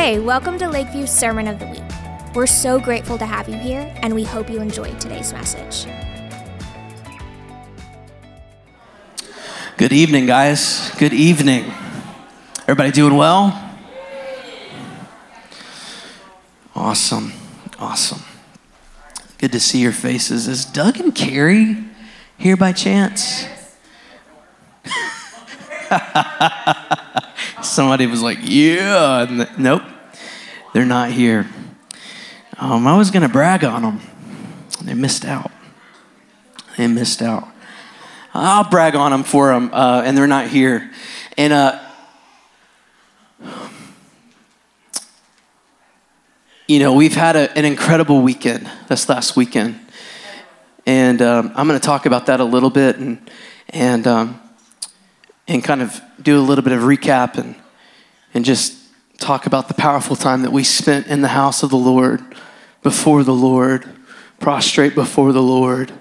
Hey, welcome to Lakeview Sermon of the Week. We're so grateful to have you here, and we hope you enjoyed today's message. Good evening, guys. Good evening. Everybody doing well? Awesome. Awesome. Good to see your faces. Is Doug and Carrie here by chance? Somebody was like, yeah. Nope, they're not here. Um, I was going to brag on them. They missed out. They missed out. I'll brag on them for them, uh, and they're not here. And uh, you know, we've had a, an incredible weekend this last weekend, and um, I'm going to talk about that a little bit and and um, and kind of do a little bit of recap and and just talk about the powerful time that we spent in the house of the Lord, before the Lord, prostrate before the Lord,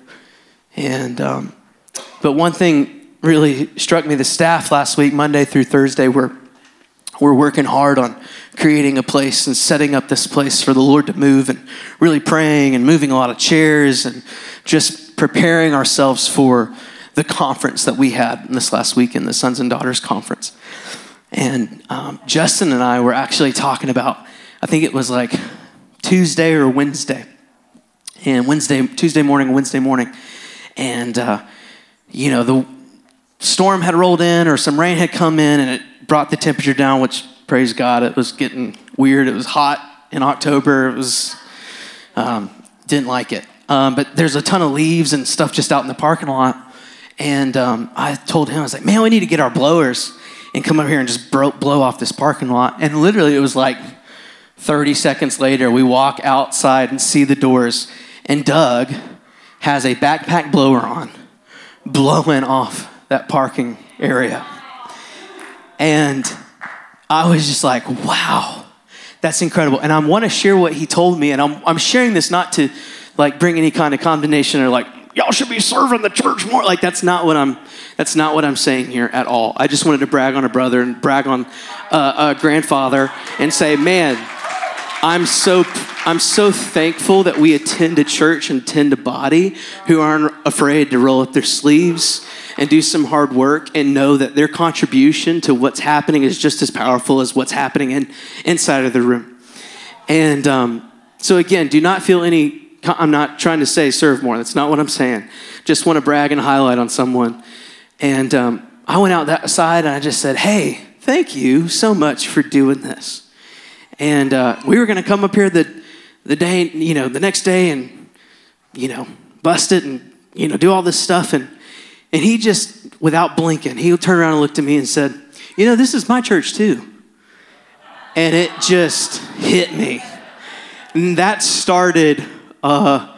and. Um, but one thing really struck me: the staff last week, Monday through Thursday, were we're working hard on creating a place and setting up this place for the Lord to move and really praying and moving a lot of chairs and just preparing ourselves for the conference that we had this last weekend, the Sons and Daughters Conference. And um, Justin and I were actually talking about, I think it was like Tuesday or Wednesday, and Wednesday, Tuesday morning, Wednesday morning, and uh, you know the storm had rolled in or some rain had come in and it brought the temperature down, which praise God, it was getting weird. It was hot in October. It was um, didn't like it. Um, but there's a ton of leaves and stuff just out in the parking lot. And um, I told him, I was like, man, we need to get our blowers and come over here and just blow, blow off this parking lot. And literally, it was like 30 seconds later, we walk outside and see the doors, and Doug has a backpack blower on, blowing off that parking area. And I was just like, wow, that's incredible. And I want to share what he told me. And I'm, I'm sharing this not to like bring any kind of condemnation or like, y'all should be serving the church more. Like that's not what I'm, that's not what I'm saying here at all. I just wanted to brag on a brother and brag on uh, a grandfather and say, man, I'm so I'm so thankful that we attend a church and tend a body who aren't afraid to roll up their sleeves and do some hard work and know that their contribution to what's happening is just as powerful as what's happening in, inside of the room. And um, so again, do not feel any. I'm not trying to say serve more. That's not what I'm saying. Just want to brag and highlight on someone. And um, I went out that side and I just said, "Hey, thank you so much for doing this." And uh, we were going to come up here the, the day, you know, the next day and, you know, bust it and, you know, do all this stuff. And, and he just, without blinking, he turned around and looked at me and said, You know, this is my church too. And it just hit me. And that started uh,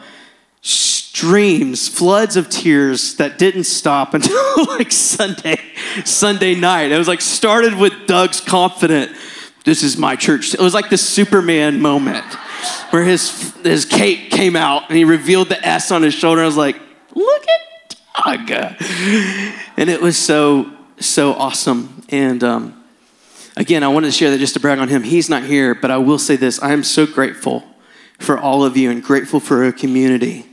streams, floods of tears that didn't stop until like Sunday, Sunday night. It was like started with Doug's confident this is my church. It was like the Superman moment where his, his cape came out and he revealed the S on his shoulder. I was like, look at Doug. And it was so, so awesome. And um, again, I wanted to share that just to brag on him. He's not here, but I will say this I am so grateful for all of you and grateful for a community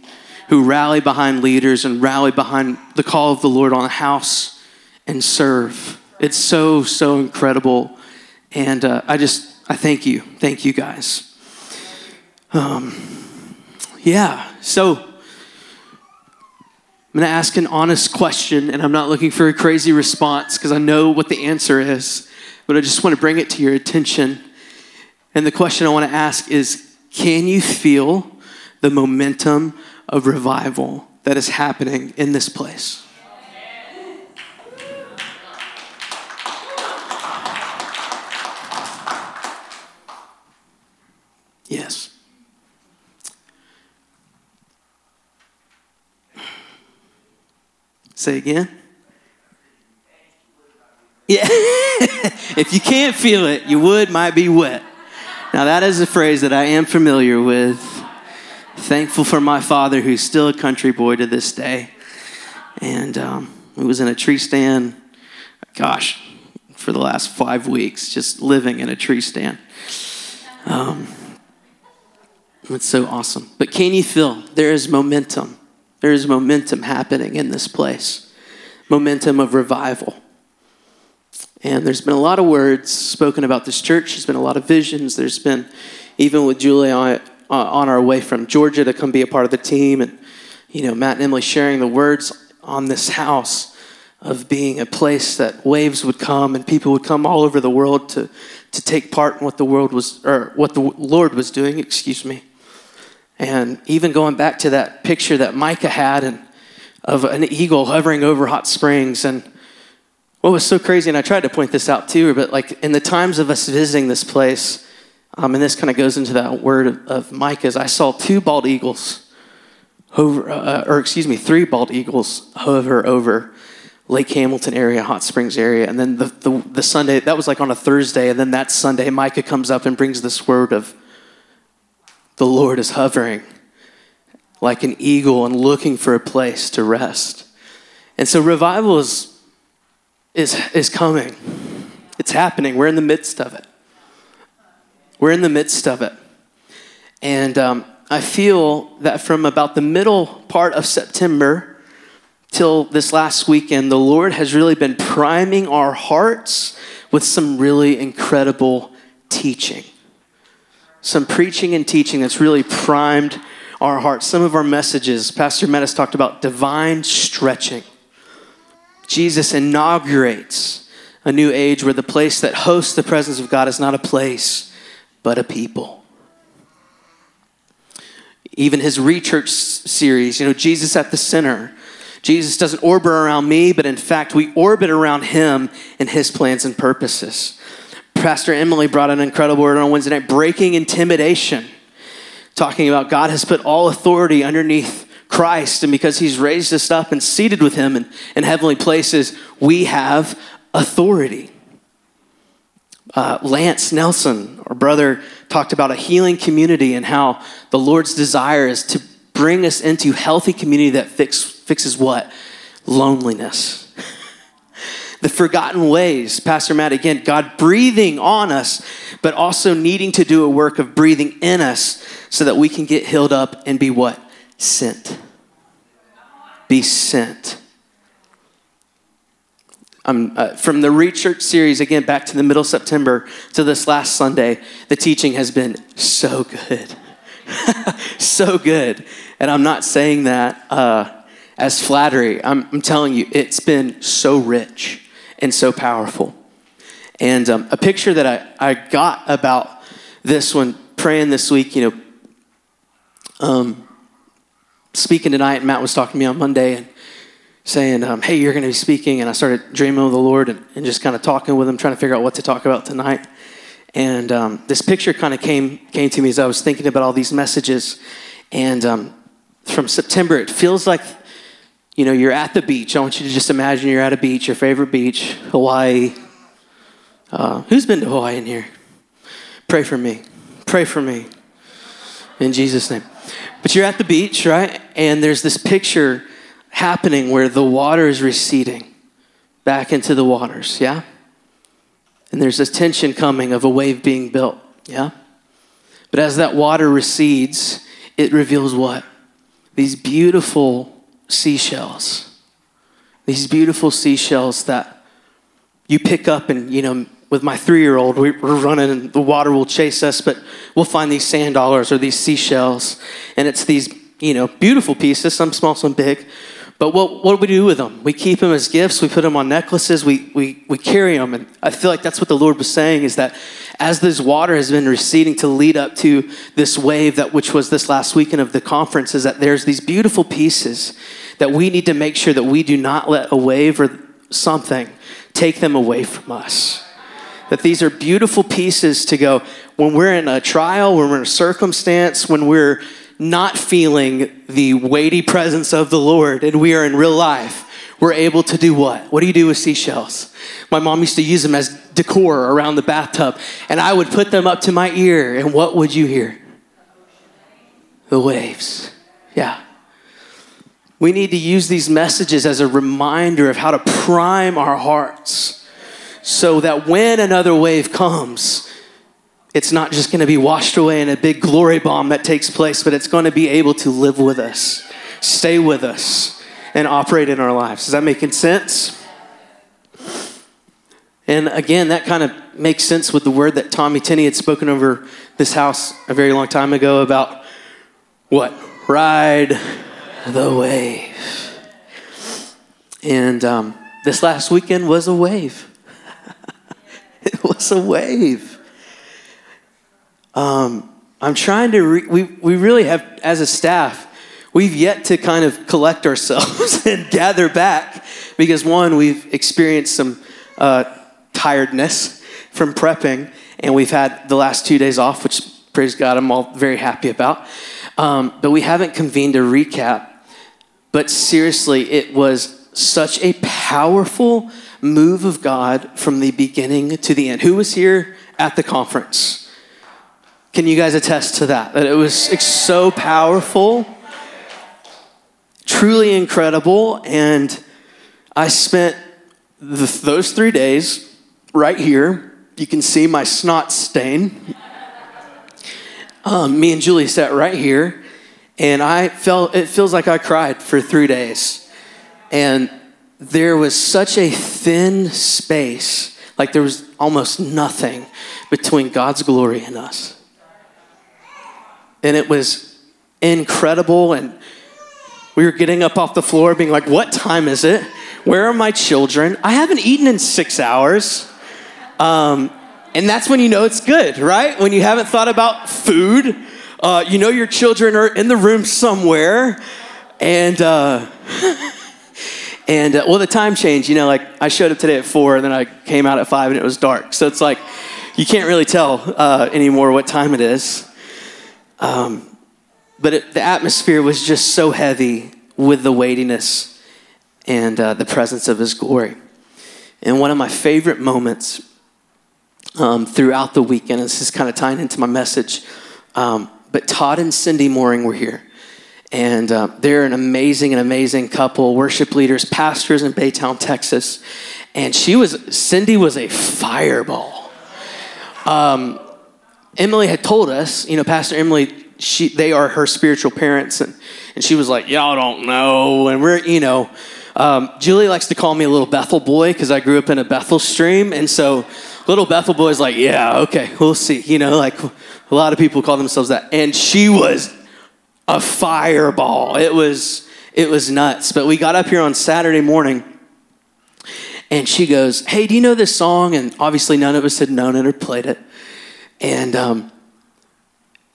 who rally behind leaders and rally behind the call of the Lord on the house and serve. It's so, so incredible and uh, I just, I thank you. Thank you guys. Um, yeah, so I'm going to ask an honest question, and I'm not looking for a crazy response because I know what the answer is, but I just want to bring it to your attention. And the question I want to ask is Can you feel the momentum of revival that is happening in this place? Yes. Say again. Yeah. if you can't feel it, your wood might be wet. Now, that is a phrase that I am familiar with. Thankful for my father, who's still a country boy to this day. And um, he was in a tree stand, gosh, for the last five weeks, just living in a tree stand. Um, it's so awesome. But can you feel there is momentum? There is momentum happening in this place, momentum of revival. And there's been a lot of words spoken about this church. There's been a lot of visions. There's been, even with Julia on, uh, on our way from Georgia to come be a part of the team, and you know Matt and Emily sharing the words on this house of being a place that waves would come and people would come all over the world to to take part in what the world was or what the Lord was doing. Excuse me. And even going back to that picture that Micah had and of an eagle hovering over hot springs and what was so crazy, and I tried to point this out too, but like in the times of us visiting this place, um, and this kind of goes into that word of, of Micah's, I saw two bald eagles hover, uh, or excuse me, three bald eagles hover over Lake Hamilton area, Hot Springs area. And then the, the, the Sunday, that was like on a Thursday, and then that Sunday, Micah comes up and brings this word of the Lord is hovering like an eagle and looking for a place to rest. And so revival is is, is coming. It's happening. We're in the midst of it. We're in the midst of it. And um, I feel that from about the middle part of September till this last weekend, the Lord has really been priming our hearts with some really incredible teaching. Some preaching and teaching that's really primed our hearts. Some of our messages, Pastor Metis talked about divine stretching. Jesus inaugurates a new age where the place that hosts the presence of God is not a place, but a people. Even his rechurch series, you know, Jesus at the center. Jesus doesn't orbit around me, but in fact, we orbit around him and his plans and purposes. Pastor Emily brought an incredible word on Wednesday night breaking intimidation, talking about God has put all authority underneath Christ, and because He's raised us up and seated with Him in, in heavenly places, we have authority. Uh, Lance Nelson, our brother, talked about a healing community and how the Lord's desire is to bring us into healthy community that fix, fixes what? Loneliness. the forgotten ways. Pastor Matt, again, God breathing on us, but also needing to do a work of breathing in us so that we can get healed up and be what? sent. Be sent. Um, uh, from the Rechurch series, again, back to the middle of September to this last Sunday, the teaching has been so good. so good. And I'm not saying that uh, as flattery. I'm, I'm, telling you, it's been so rich and so powerful. And um, a picture that I, I got about this one, praying this week, you know, um, speaking tonight, Matt was talking to me on Monday and saying, um, Hey, you're going to be speaking. And I started dreaming of the Lord and, and, just kind of talking with him, trying to figure out what to talk about tonight. And um, this picture kind of came, came to me as I was thinking about all these messages. And um, from September, it feels like, you know, you're at the beach. I want you to just imagine you're at a beach, your favorite beach, Hawaii. Uh, who's been to Hawaii in here? Pray for me. Pray for me. In Jesus' name. But you're at the beach, right? And there's this picture happening where the water is receding back into the waters, yeah? And there's this tension coming of a wave being built, yeah? But as that water recedes, it reveals what? These beautiful seashells. These beautiful seashells that you pick up and, you know, with my three year old, we're running and the water will chase us, but we'll find these sand dollars or these seashells. And it's these, you know, beautiful pieces, some small, some big. But what, what do we do with them? We keep them as gifts. We put them on necklaces. We, we, we carry them. And I feel like that's what the Lord was saying is that as this water has been receding to lead up to this wave that which was this last weekend of the conference is that there's these beautiful pieces that we need to make sure that we do not let a wave or something take them away from us that these are beautiful pieces to go when we're in a trial, when we're in a circumstance, when we're not feeling the weighty presence of the Lord and we are in real life. We're able to do what? What do you do with seashells? My mom used to use them as decor around the bathtub, and I would put them up to my ear, and what would you hear? The waves. Yeah. We need to use these messages as a reminder of how to prime our hearts so that when another wave comes, it's not just going to be washed away in a big glory bomb that takes place, but it's going to be able to live with us, stay with us, and operate in our lives. Is that making sense? And again, that kind of makes sense with the word that Tommy Tenney had spoken over this house a very long time ago about what? Ride the wave. And um, this last weekend was a wave. Was a wave. Um, I'm trying to, re- we, we really have, as a staff, we've yet to kind of collect ourselves and gather back because, one, we've experienced some uh, tiredness from prepping, and we've had the last two days off, which, praise God, I'm all very happy about. Um, but we haven't convened a recap. But seriously, it was such a powerful move of God from the beginning to the end. Who was here at the conference? Can you guys attest to that? That it was so powerful, truly incredible. And I spent the, those three days right here. You can see my snot stain. Um, me and Julie sat right here, and I felt it feels like I cried for three days. And there was such a thin space, like there was almost nothing between God's glory and us and it was incredible. And we were getting up off the floor, being like, What time is it? Where are my children? I haven't eaten in six hours. Um, and that's when you know it's good, right? When you haven't thought about food, uh, you know your children are in the room somewhere. And, uh, and uh, well, the time changed. You know, like I showed up today at four, and then I came out at five, and it was dark. So it's like you can't really tell uh, anymore what time it is. Um, but it, the atmosphere was just so heavy with the weightiness and uh, the presence of His glory. And one of my favorite moments um, throughout the weekend, this is kind of tying into my message, um, but Todd and Cindy Mooring were here. And uh, they're an amazing, an amazing couple, worship leaders, pastors in Baytown, Texas. And she was, Cindy was a fireball. Um, Emily had told us, you know, Pastor Emily, she, they are her spiritual parents, and, and she was like, y'all don't know. And we're, you know, um, Julie likes to call me a little Bethel boy because I grew up in a Bethel stream. And so little Bethel boy is like, yeah, okay, we'll see. You know, like a lot of people call themselves that. And she was a fireball. It was, it was nuts. But we got up here on Saturday morning and she goes, hey, do you know this song? And obviously none of us had known it or played it. And, um,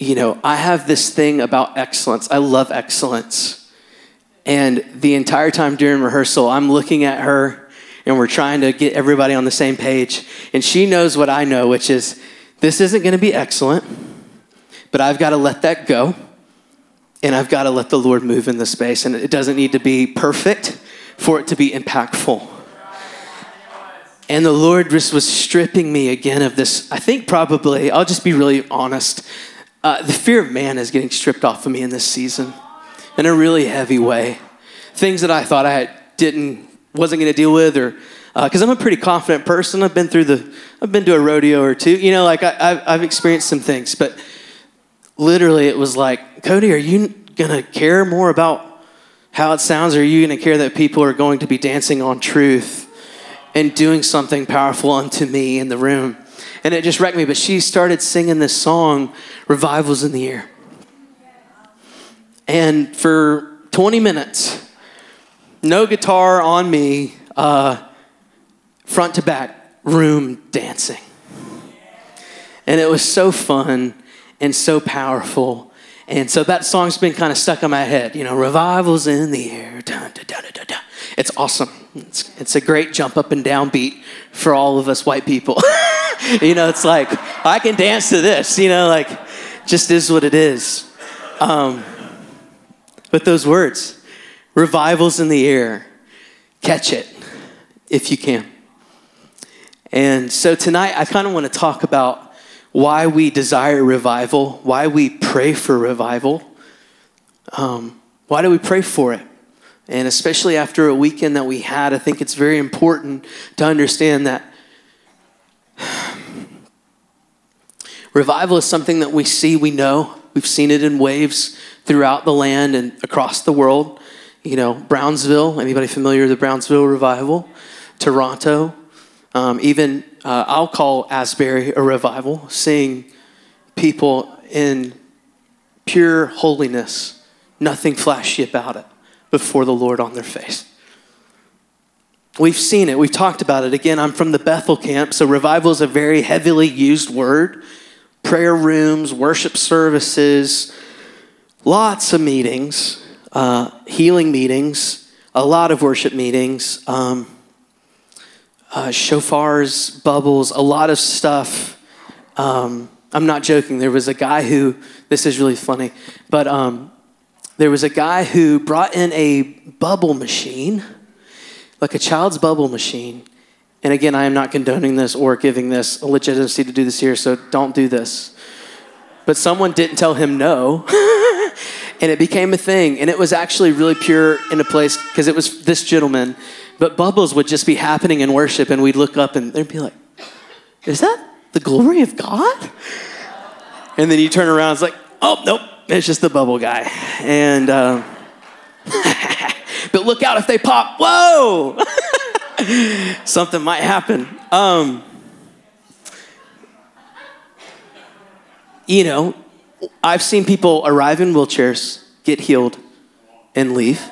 you know, I have this thing about excellence. I love excellence. And the entire time during rehearsal, I'm looking at her and we're trying to get everybody on the same page. And she knows what I know, which is this isn't going to be excellent, but I've got to let that go. And I've got to let the Lord move in the space. And it doesn't need to be perfect for it to be impactful. And the Lord just was stripping me again of this. I think probably, I'll just be really honest. Uh, the fear of man is getting stripped off of me in this season in a really heavy way. Things that I thought I didn't, wasn't going to deal with, or because uh, I'm a pretty confident person. I've been through the, I've been to a rodeo or two. You know, like I, I've experienced some things, but literally it was like, Cody, are you going to care more about how it sounds, or are you going to care that people are going to be dancing on truth? and doing something powerful unto me in the room. And it just wrecked me. But she started singing this song, Revivals in the Air. And for 20 minutes, no guitar on me, uh, front to back, room dancing. And it was so fun and so powerful. And so that song's been kind of stuck in my head, you know, revivals in the air. Dun, dun, dun, it's awesome. It's, it's a great jump up and down beat for all of us white people. you know, it's like, I can dance to this, you know, like, just is what it is. Um, but those words, revivals in the air, catch it if you can. And so tonight, I kind of want to talk about why we desire revival, why we pray for revival. Um, why do we pray for it? And especially after a weekend that we had, I think it's very important to understand that Revival is something that we see, we know. We've seen it in waves throughout the land and across the world. You know, Brownsville, anybody familiar with the Brownsville revival? Toronto, um, even uh, I'll call Asbury a revival, seeing people in pure holiness, nothing flashy about it, before the Lord on their face. We've seen it, we've talked about it. Again, I'm from the Bethel camp, so revival is a very heavily used word. Prayer rooms, worship services, lots of meetings uh, healing meetings, a lot of worship meetings, um, uh, shofars, bubbles, a lot of stuff. Um, I'm not joking. There was a guy who, this is really funny, but um, there was a guy who brought in a bubble machine, like a child's bubble machine. And again, I am not condoning this or giving this a legitimacy to do this here, so don't do this. But someone didn't tell him no. and it became a thing. And it was actually really pure in a place because it was this gentleman. But bubbles would just be happening in worship, and we'd look up and they'd be like, Is that the glory of God? And then you turn around, it's like, Oh, nope, it's just the bubble guy. And, uh, but look out if they pop. Whoa! Something might happen. Um, you know, I've seen people arrive in wheelchairs, get healed, and leave.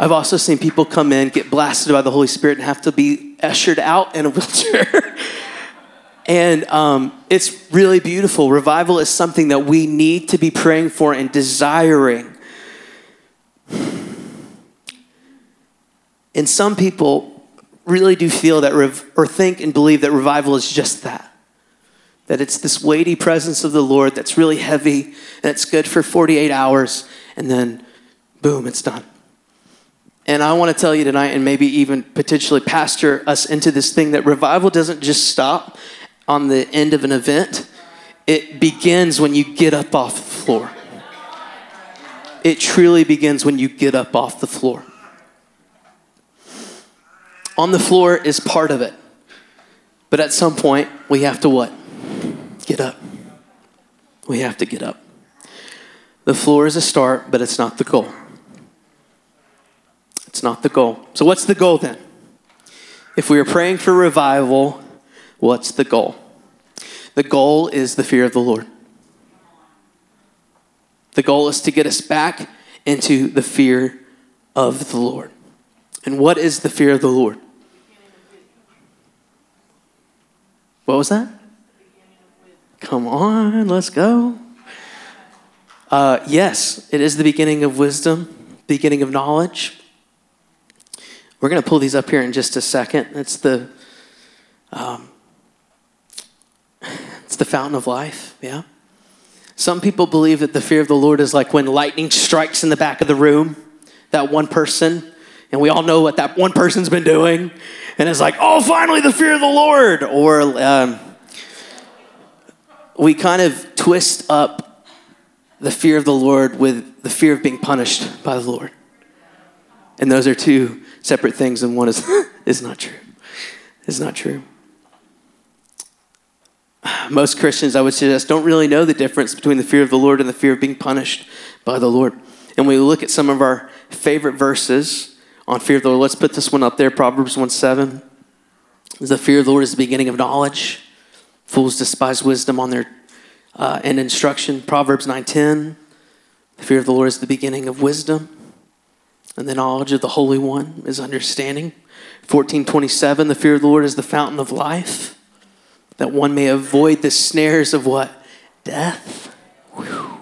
I've also seen people come in, get blasted by the Holy Spirit, and have to be ushered out in a wheelchair. and um, it's really beautiful. Revival is something that we need to be praying for and desiring. And some people really do feel that, rev- or think and believe that revival is just that that it's this weighty presence of the Lord that's really heavy and it's good for 48 hours, and then boom, it's done. And I want to tell you tonight, and maybe even potentially pastor us into this thing that revival doesn't just stop on the end of an event, it begins when you get up off the floor. It truly begins when you get up off the floor. On the floor is part of it. But at some point, we have to what? get up. We have to get up. The floor is a start, but it's not the goal. It's not the goal. So, what's the goal then? If we are praying for revival, what's the goal? The goal is the fear of the Lord. The goal is to get us back into the fear of the Lord. And what is the fear of the Lord? What was that? Come on, let's go. Uh, yes, it is the beginning of wisdom, beginning of knowledge. We're going to pull these up here in just a second. It's the um, it's the fountain of life. Yeah. Some people believe that the fear of the Lord is like when lightning strikes in the back of the room, that one person, and we all know what that one person's been doing, and it's like, oh, finally the fear of the Lord. Or um, we kind of twist up the fear of the Lord with the fear of being punished by the Lord. And those are two separate things, and one is, is not true. It's not true. Most Christians, I would suggest, don't really know the difference between the fear of the Lord and the fear of being punished by the Lord. And we look at some of our favorite verses on fear of the Lord. Let's put this one up there Proverbs 1 7. The fear of the Lord is the beginning of knowledge. Fools despise wisdom on their uh, and instruction. Proverbs 9:10. The fear of the Lord is the beginning of wisdom, and the knowledge of the Holy One is understanding. 14:27. The fear of the Lord is the fountain of life, that one may avoid the snares of what death. Whew.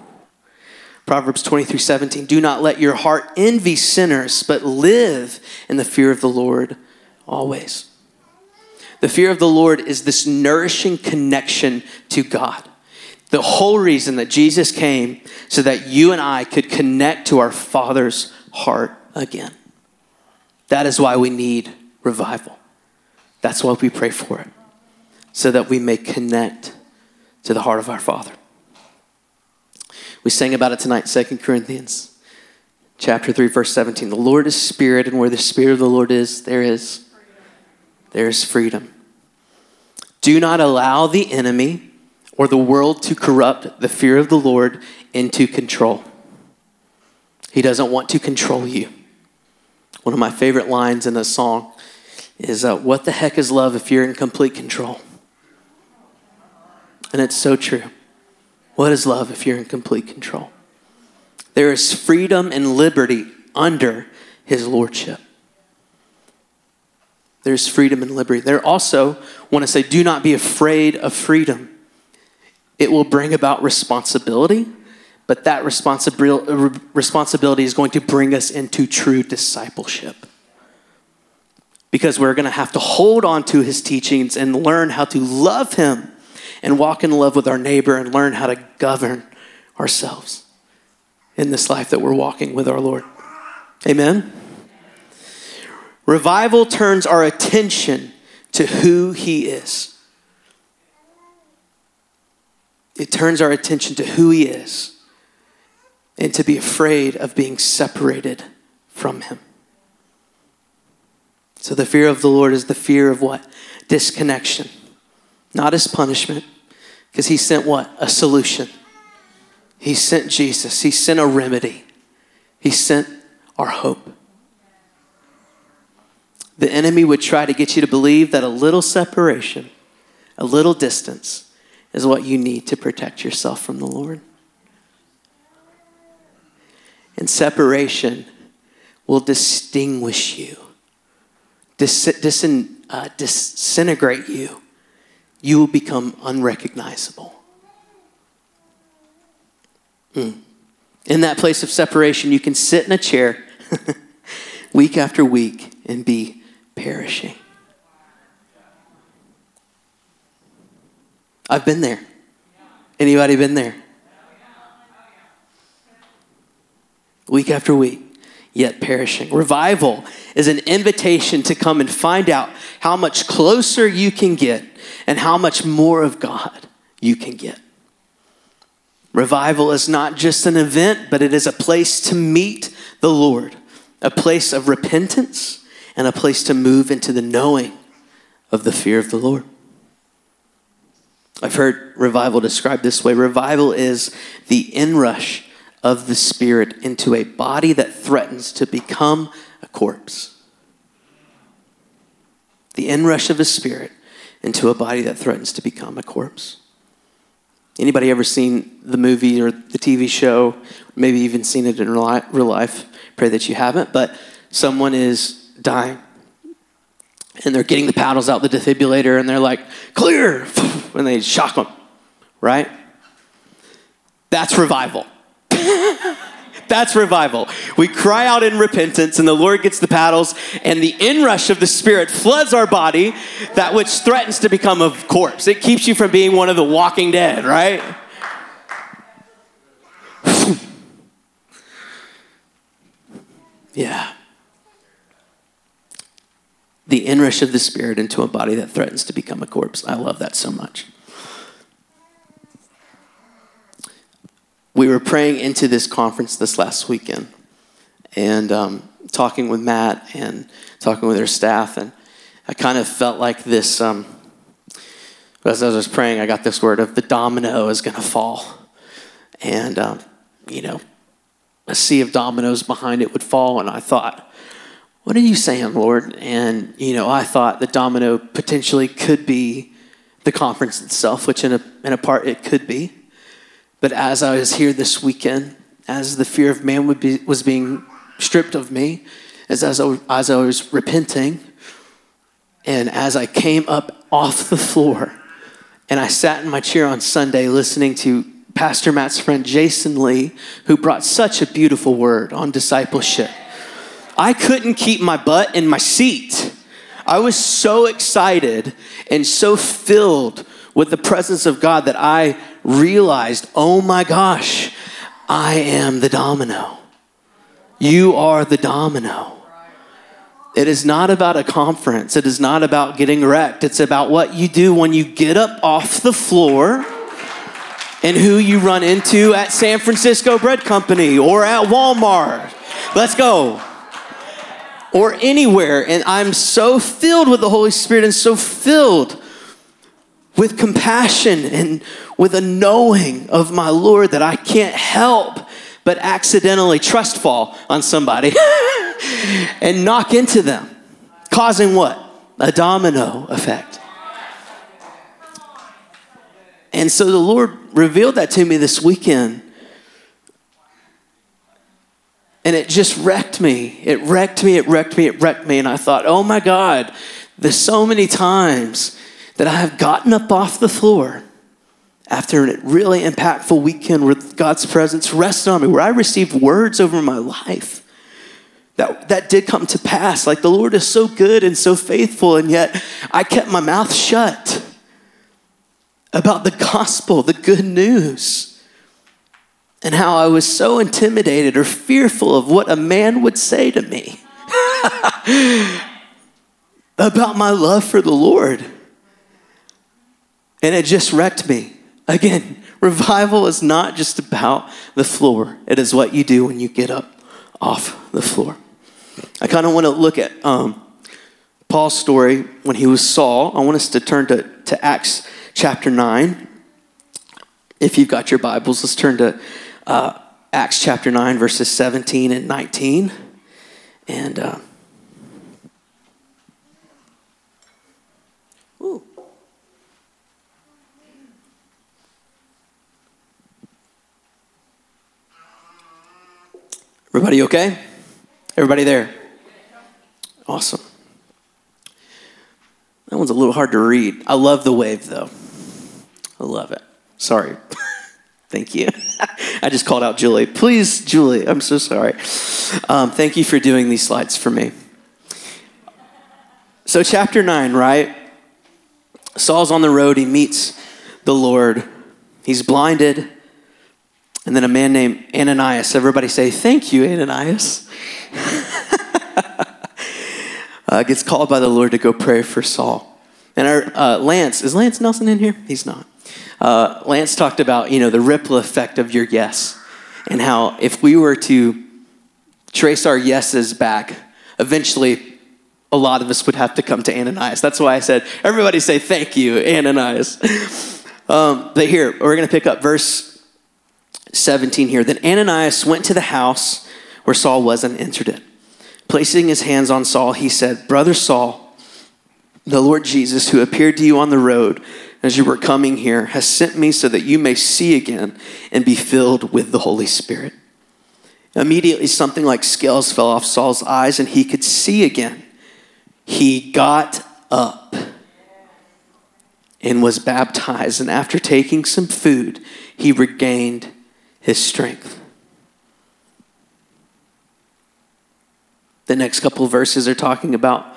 Proverbs 23 17. Do not let your heart envy sinners, but live in the fear of the Lord always. The fear of the Lord is this nourishing connection to God. The whole reason that Jesus came so that you and I could connect to our Father's heart again. That is why we need revival. That's why we pray for it, so that we may connect to the heart of our Father. We sang about it tonight, 2 Corinthians chapter 3, verse 17. The Lord is spirit, and where the spirit of the Lord is, there is there is freedom. Do not allow the enemy or the world to corrupt the fear of the Lord into control. He doesn't want to control you. One of my favorite lines in a song is uh, What the heck is love if you're in complete control? And it's so true. What is love if you're in complete control? There is freedom and liberty under his lordship. There's freedom and liberty. There also want to say, do not be afraid of freedom. It will bring about responsibility, but that responsibility is going to bring us into true discipleship. Because we're going to have to hold on to his teachings and learn how to love him and walk in love with our neighbor and learn how to govern ourselves in this life that we're walking with our Lord. Amen. Revival turns our attention to who He is. It turns our attention to who He is and to be afraid of being separated from Him. So, the fear of the Lord is the fear of what? Disconnection, not His punishment, because He sent what? A solution. He sent Jesus, He sent a remedy, He sent our hope the enemy would try to get you to believe that a little separation, a little distance, is what you need to protect yourself from the Lord. And separation will distinguish you, dis- uh, disintegrate you. You will become unrecognizable. Mm. In that place of separation, you can sit in a chair week after week and be perishing. I've been there. Anybody been there? Week after week, yet perishing. Revival is an invitation to come and find out how much closer you can get and how much more of God you can get. Revival is not just an event, but it is a place to meet the Lord, a place of repentance and a place to move into the knowing of the fear of the Lord. I've heard revival described this way revival is the inrush of the Spirit into a body that threatens to become a corpse. The inrush of the Spirit into a body that threatens to become a corpse. Anybody ever seen the movie or the TV show? Maybe even seen it in real life. Pray that you haven't. But someone is dying. And they're getting the paddles out the defibrillator and they're like, clear! And they shock them, right? That's revival. That's revival. We cry out in repentance, and the Lord gets the paddles, and the inrush of the Spirit floods our body, that which threatens to become a corpse. It keeps you from being one of the walking dead, right? yeah the inrush of the Spirit into a body that threatens to become a corpse. I love that so much. We were praying into this conference this last weekend and um, talking with Matt and talking with our staff, and I kind of felt like this. Um, as I was praying, I got this word of the domino is going to fall. And, um, you know, a sea of dominoes behind it would fall. And I thought, what are you saying, Lord? And, you know, I thought the domino potentially could be the conference itself, which in a, in a part it could be. But as I was here this weekend, as the fear of man be, was being stripped of me, as, as, I, as I was repenting, and as I came up off the floor, and I sat in my chair on Sunday listening to Pastor Matt's friend Jason Lee, who brought such a beautiful word on discipleship. I couldn't keep my butt in my seat. I was so excited and so filled with the presence of God that I realized, oh my gosh, I am the domino. You are the domino. It is not about a conference. It is not about getting wrecked. It's about what you do when you get up off the floor and who you run into at San Francisco Bread Company or at Walmart. Let's go or anywhere. And I'm so filled with the Holy Spirit and so filled with compassion and with a knowing of my Lord that I can't help but accidentally trust fall on somebody and knock into them, causing what? A domino effect. And so the Lord revealed that to me this weekend. And it just wrecked me. It wrecked me, it wrecked me, it wrecked me. And I thought, oh my God, there's so many times that I have gotten up off the floor after a really impactful weekend where God's presence rested on me, where I received words over my life. That, that did come to pass. Like the Lord is so good and so faithful, and yet I kept my mouth shut about the gospel, the good news, and how I was so intimidated or fearful of what a man would say to me about my love for the Lord. And it just wrecked me. Again, revival is not just about the floor, it is what you do when you get up off the floor. I kind of want to look at um, Paul's story when he was Saul. I want us to turn to, to Acts chapter 9. If you've got your Bibles, let's turn to uh, Acts chapter 9, verses 17 and 19. And. Uh, Everybody okay? Everybody there? Awesome. That one's a little hard to read. I love the wave though. I love it. Sorry. thank you. I just called out Julie. Please, Julie, I'm so sorry. Um, thank you for doing these slides for me. So, chapter 9, right? Saul's on the road. He meets the Lord. He's blinded. And then a man named Ananias. Everybody say, Thank you, Ananias. uh, gets called by the Lord to go pray for Saul. And our uh, Lance, is Lance Nelson in here? He's not. Uh, Lance talked about, you know, the ripple effect of your yes and how if we were to trace our yeses back, eventually a lot of us would have to come to Ananias. That's why I said, everybody say thank you, Ananias. um, but here, we're going to pick up verse 17 here. Then Ananias went to the house where Saul was and entered it. Placing his hands on Saul, he said, Brother Saul, the Lord Jesus, who appeared to you on the road as you were coming here, has sent me so that you may see again and be filled with the Holy Spirit. Immediately, something like scales fell off Saul's eyes and he could see again. He got up and was baptized, and after taking some food, he regained his strength. The next couple verses are talking about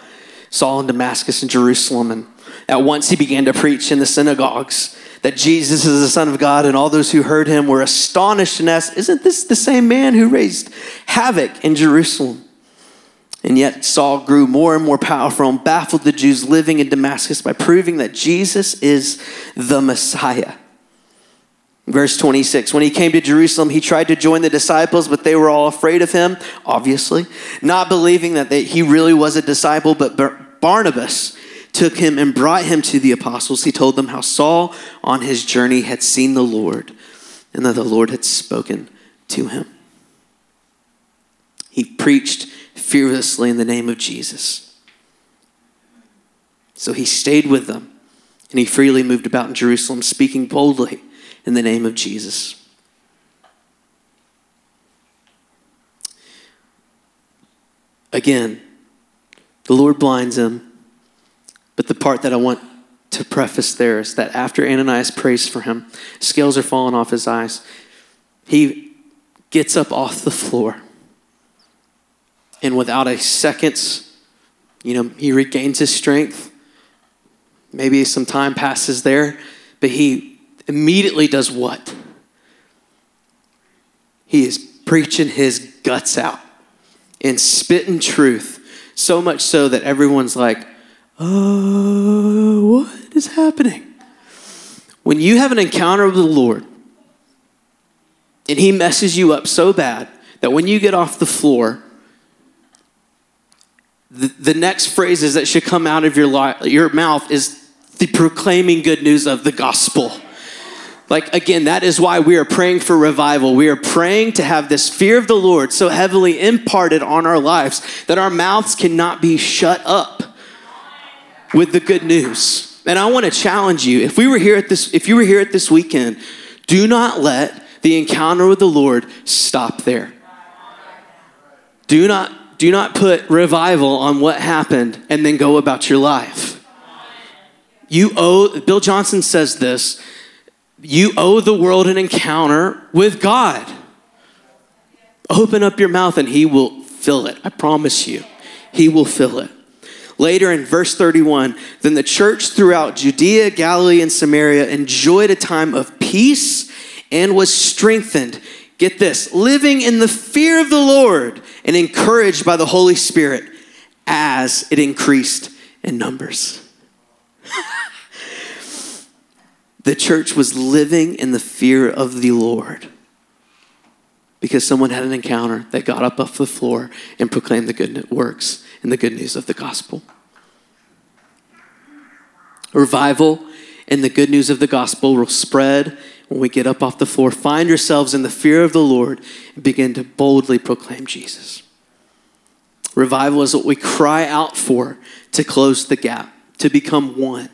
Saul in Damascus and Jerusalem. And at once he began to preach in the synagogues that Jesus is the Son of God, and all those who heard him were astonished and asked, Isn't this the same man who raised havoc in Jerusalem? And yet Saul grew more and more powerful and baffled the Jews living in Damascus by proving that Jesus is the Messiah. Verse 26 When he came to Jerusalem, he tried to join the disciples, but they were all afraid of him, obviously, not believing that they, he really was a disciple. But Barnabas took him and brought him to the apostles. He told them how Saul, on his journey, had seen the Lord and that the Lord had spoken to him. He preached fearlessly in the name of Jesus. So he stayed with them and he freely moved about in Jerusalem, speaking boldly in the name of Jesus. Again, the Lord blinds him, but the part that I want to preface there is that after Ananias prays for him, scales are falling off his eyes. He gets up off the floor, and without a second's, you know, he regains his strength. Maybe some time passes there, but he immediately does what? He is preaching his guts out and spitting truth, so much so that everyone's like, oh, what is happening? When you have an encounter with the Lord and he messes you up so bad that when you get off the floor, the, the next phrases that should come out of your, li- your mouth is the proclaiming good news of the gospel. Like, again, that is why we are praying for revival. We are praying to have this fear of the Lord so heavily imparted on our lives that our mouths cannot be shut up with the good news. And I want to challenge you. If we were here at this, if you were here at this weekend, do not let the encounter with the Lord stop there. Do not, do not put revival on what happened and then go about your life. You owe, Bill Johnson says this, you owe the world an encounter with God. Open up your mouth and he will fill it. I promise you. He will fill it. Later in verse 31, then the church throughout Judea, Galilee, and Samaria enjoyed a time of peace and was strengthened. Get this, living in the fear of the Lord and encouraged by the Holy Spirit as it increased in numbers. the church was living in the fear of the Lord because someone had an encounter that got up off the floor and proclaimed the good works and the good news of the gospel. Revival and the good news of the gospel will spread when we get up off the floor. Find ourselves in the fear of the Lord and begin to boldly proclaim Jesus. Revival is what we cry out for to close the gap, to become one,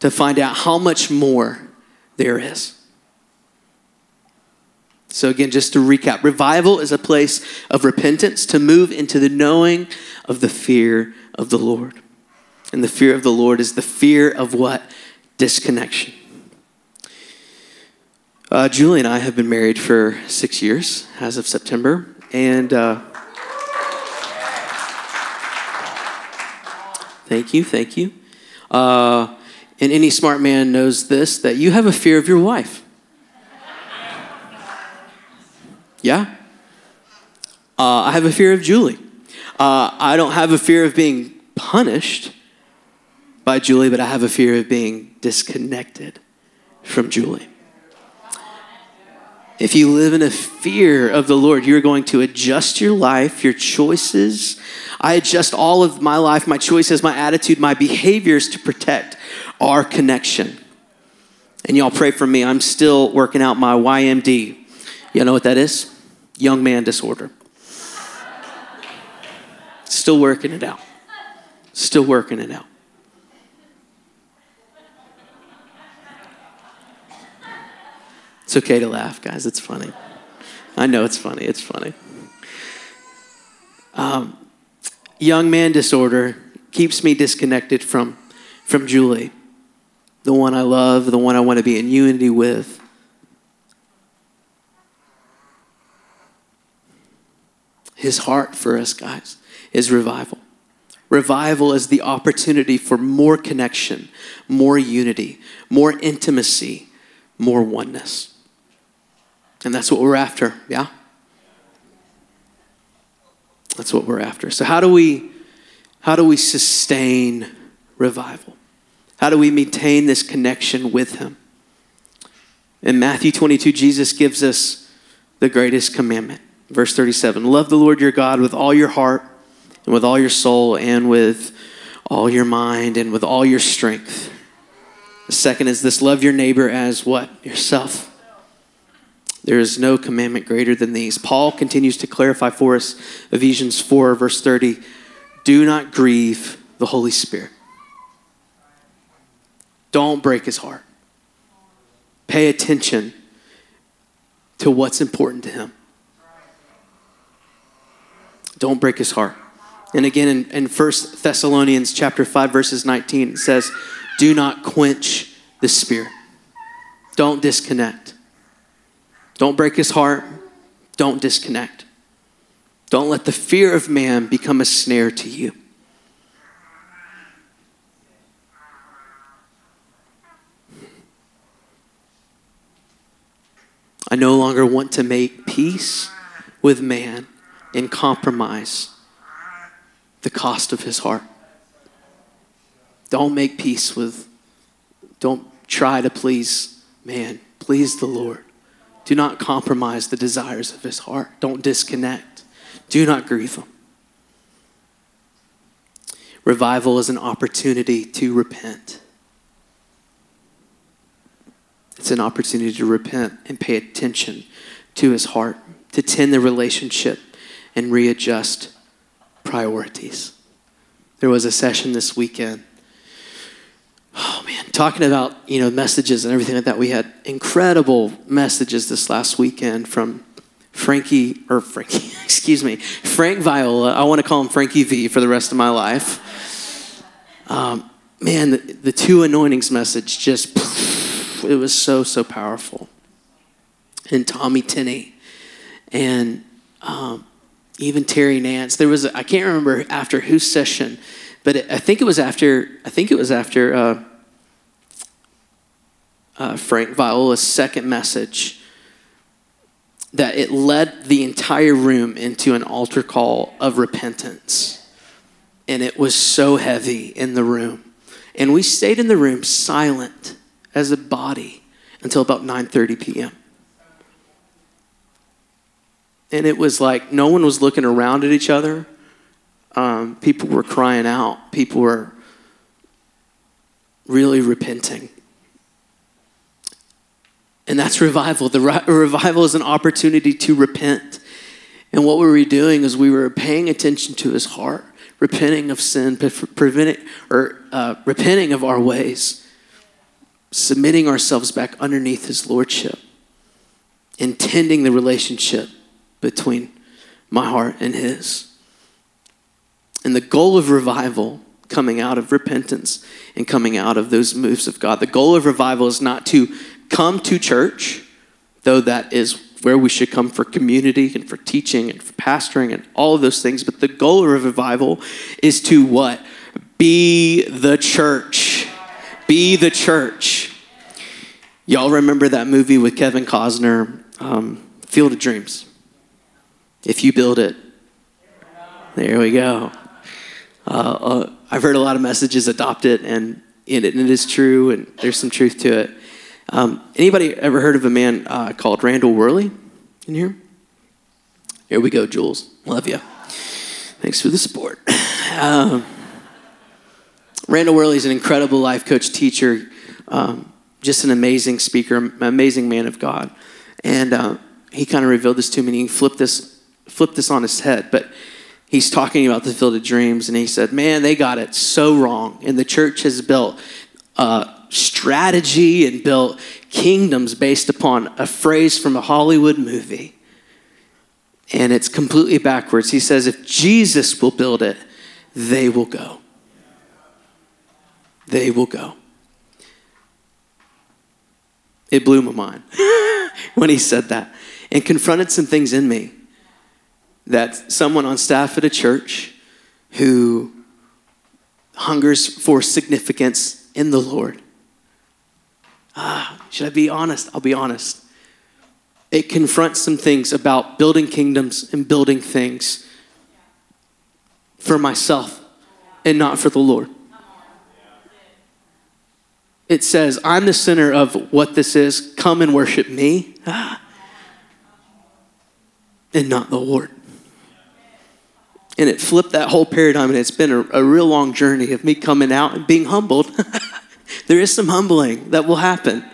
to find out how much more there is. So, again, just to recap revival is a place of repentance to move into the knowing of the fear of the Lord. And the fear of the Lord is the fear of what? Disconnection. Uh, Julie and I have been married for six years as of September. And uh, thank you, thank you. Uh, and any smart man knows this that you have a fear of your wife. Yeah? Uh, I have a fear of Julie. Uh, I don't have a fear of being punished by Julie, but I have a fear of being disconnected from Julie. If you live in a fear of the Lord, you're going to adjust your life, your choices. I adjust all of my life, my choices, my attitude, my behaviors to protect our connection. And y'all pray for me. I'm still working out my YMD. You know what that is? Young man disorder. Still working it out. Still working it out. It's okay to laugh, guys. It's funny. I know it's funny. It's funny. Um, young man disorder keeps me disconnected from, from Julie, the one I love, the one I want to be in unity with. His heart for us, guys, is revival. Revival is the opportunity for more connection, more unity, more intimacy, more oneness. And that's what we're after, yeah? That's what we're after. So how do we how do we sustain revival? How do we maintain this connection with him? In Matthew 22 Jesus gives us the greatest commandment. Verse 37. Love the Lord your God with all your heart and with all your soul and with all your mind and with all your strength. The second is this love your neighbor as what? Yourself. There is no commandment greater than these. Paul continues to clarify for us Ephesians 4, verse 30 do not grieve the Holy Spirit. Don't break his heart. Pay attention to what's important to him. Don't break his heart. And again in, in 1 Thessalonians chapter 5, verses 19, it says, Do not quench the spirit. Don't disconnect. Don't break his heart. Don't disconnect. Don't let the fear of man become a snare to you. No longer want to make peace with man and compromise the cost of his heart. Don't make peace with, don't try to please man. Please the Lord. Do not compromise the desires of his heart. Don't disconnect. Do not grieve him. Revival is an opportunity to repent. It's an opportunity to repent and pay attention to his heart, to tend the relationship and readjust priorities. There was a session this weekend. Oh man, talking about, you know, messages and everything like that. We had incredible messages this last weekend from Frankie, or Frankie, excuse me, Frank Viola. I want to call him Frankie V for the rest of my life. Um, man, the, the two anointings message just, it was so, so powerful. And Tommy Tenney and um, even Terry Nance. There was, I can't remember after whose session, but it, I think it was after, I think it was after uh, uh, Frank Viola's second message that it led the entire room into an altar call of repentance. And it was so heavy in the room. And we stayed in the room silent as a body until about 9:30 p.m. And it was like no one was looking around at each other. Um, people were crying out. People were really repenting. And that's revival. The re- revival is an opportunity to repent. And what we were doing is we were paying attention to his heart, repenting of sin, preventing or uh, repenting of our ways, submitting ourselves back underneath his lordship, intending the relationship between my heart and his. And the goal of revival coming out of repentance and coming out of those moves of God. The goal of revival is not to come to church, though that is where we should come for community and for teaching and for pastoring and all of those things. But the goal of revival is to what? Be the church. Be the church. Y'all remember that movie with Kevin Costner, um, Field of Dreams? If you build it, there we go. Uh, uh, I've heard a lot of messages adopt it, and, and it is true, and there's some truth to it. Um, anybody ever heard of a man uh, called Randall Worley in here? Here we go, Jules. Love you. Thanks for the support. Um, Randall Worley is an incredible life coach, teacher, um, just an amazing speaker, amazing man of God. And uh, he kind of revealed this to me, and he flipped this, flipped this on his head. But he's talking about the field of dreams, and he said, Man, they got it so wrong. And the church has built uh, strategy and built kingdoms based upon a phrase from a Hollywood movie. And it's completely backwards. He says, if Jesus will build it, they will go. They will go. It blew my mind when he said that and confronted some things in me that someone on staff at a church who hungers for significance in the Lord ah, should I be honest? I'll be honest. It confronts some things about building kingdoms and building things for myself and not for the Lord. It says, I'm the center of what this is. Come and worship me, and not the Lord. And it flipped that whole paradigm, and it's been a, a real long journey of me coming out and being humbled. there is some humbling that will happen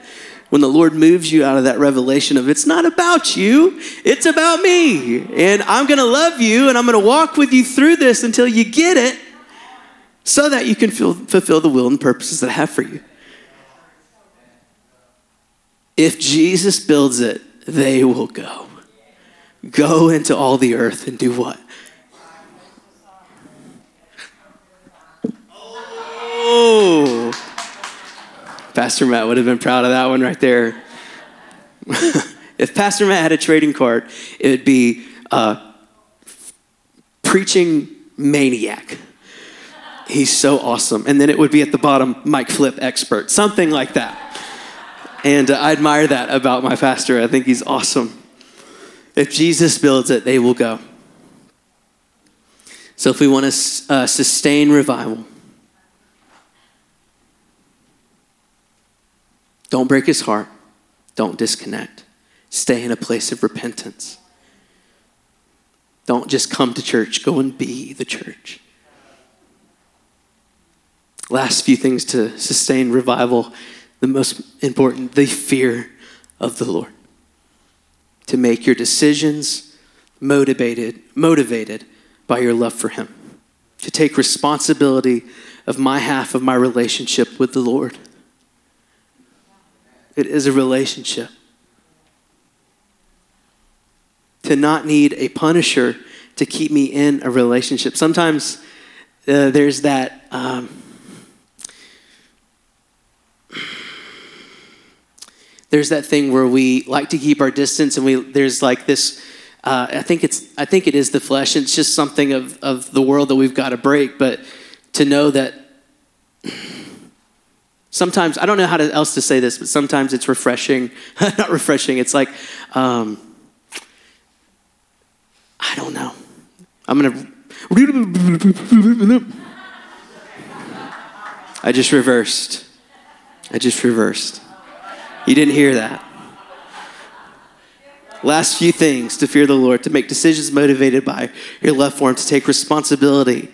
when the Lord moves you out of that revelation of it's not about you, it's about me. And I'm going to love you and I'm going to walk with you through this until you get it so that you can feel, fulfill the will and purposes that I have for you. If Jesus builds it, they will go. Go into all the earth and do what? Oh. Pastor Matt would have been proud of that one right there. if Pastor Matt had a trading card, it would be uh, preaching maniac. He's so awesome. And then it would be at the bottom, Mike Flip expert, something like that. And uh, I admire that about my pastor. I think he's awesome. If Jesus builds it, they will go. So if we want to uh, sustain revival, Don't break his heart. Don't disconnect. Stay in a place of repentance. Don't just come to church, go and be the church. Last few things to sustain revival. The most important, the fear of the Lord. To make your decisions motivated, motivated by your love for Him. To take responsibility of my half of my relationship with the Lord. It is a relationship. To not need a punisher to keep me in a relationship. Sometimes uh, there's that. Um, there's that thing where we like to keep our distance, and we there's like this. Uh, I think it's I think it is the flesh. It's just something of of the world that we've got to break. But to know that sometimes I don't know how to, else to say this, but sometimes it's refreshing. Not refreshing. It's like um, I don't know. I'm gonna. I just reversed. I just reversed. You didn't hear that. Last few things to fear the Lord, to make decisions motivated by your love for Him, to take responsibility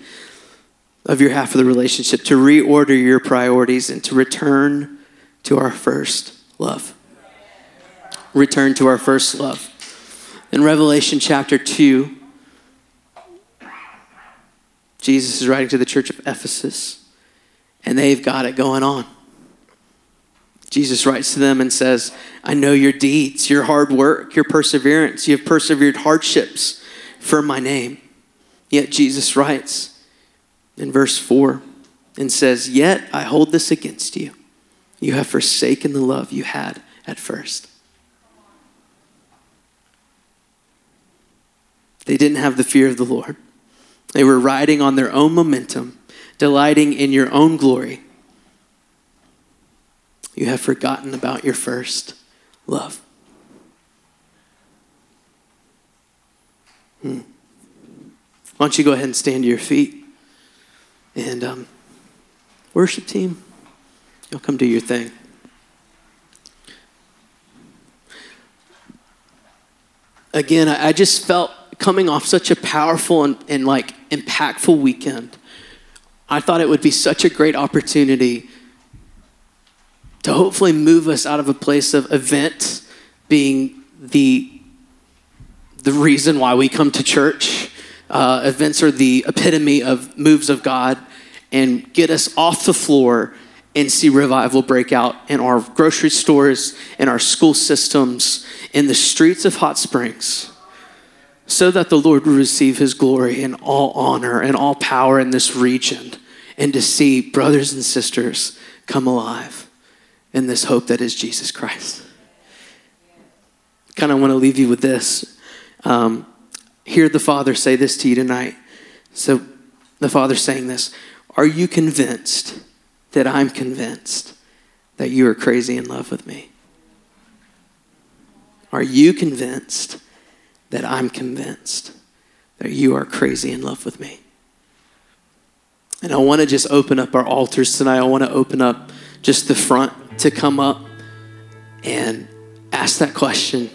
of your half of the relationship, to reorder your priorities, and to return to our first love. Return to our first love. In Revelation chapter 2, Jesus is writing to the church of Ephesus, and they've got it going on. Jesus writes to them and says, I know your deeds, your hard work, your perseverance. You have persevered hardships for my name. Yet Jesus writes in verse 4 and says, Yet I hold this against you. You have forsaken the love you had at first. They didn't have the fear of the Lord. They were riding on their own momentum, delighting in your own glory. You have forgotten about your first love. Hmm. Why don't you go ahead and stand to your feet? And um, worship team, you'll come do your thing. Again, I just felt coming off such a powerful and, and like impactful weekend, I thought it would be such a great opportunity to hopefully move us out of a place of event being the, the reason why we come to church. Uh, events are the epitome of moves of God and get us off the floor and see revival break out in our grocery stores, in our school systems, in the streets of Hot Springs so that the Lord will receive his glory and all honor and all power in this region, and to see brothers and sisters come alive in this hope that is Jesus Christ. Kind of want to leave you with this. Um, hear the Father say this to you tonight. So, the Father saying this Are you convinced that I'm convinced that you are crazy in love with me? Are you convinced? that I'm convinced that you are crazy in love with me. And I want to just open up our altars tonight. I want to open up just the front to come up and ask that question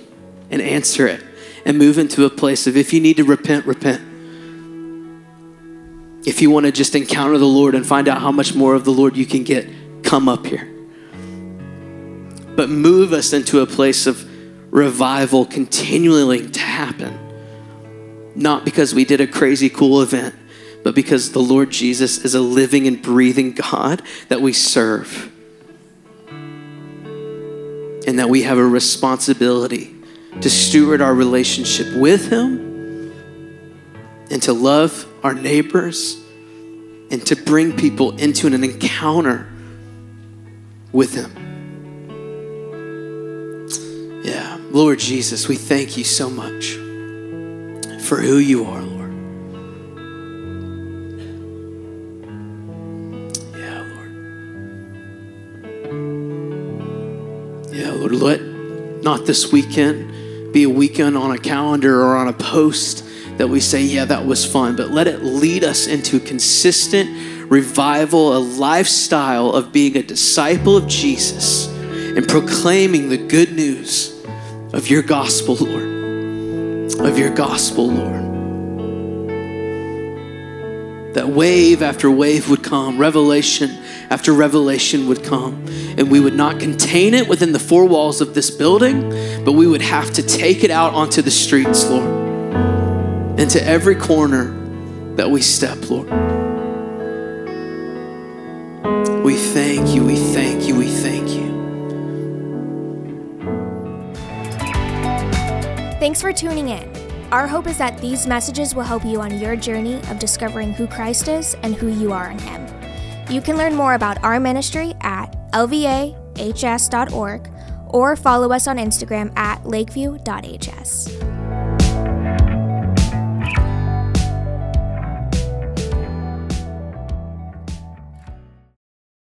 and answer it and move into a place of if you need to repent, repent. If you want to just encounter the Lord and find out how much more of the Lord you can get, come up here. But move us into a place of revival continually to happen. Not because we did a crazy cool event, but because the Lord Jesus is a living and breathing God that we serve. And that we have a responsibility to steward our relationship with Him and to love our neighbors and to bring people into an encounter with Him. Yeah. Lord Jesus, we thank you so much for who you are, not this weekend be a weekend on a calendar or on a post that we say, yeah, that was fun, but let it lead us into consistent revival, a lifestyle of being a disciple of Jesus and proclaiming the good news of your gospel, Lord. Of your gospel, Lord. That wave after wave would come, revelation after revelation would come, and we would not contain it within the four walls of this building, but we would have to take it out onto the streets, Lord, into every corner that we step, Lord. We thank you, we thank you, we thank you. Thanks for tuning in. Our hope is that these messages will help you on your journey of discovering who Christ is and who you are in Him. You can learn more about our ministry at lvahs.org or follow us on Instagram at lakeview.hs.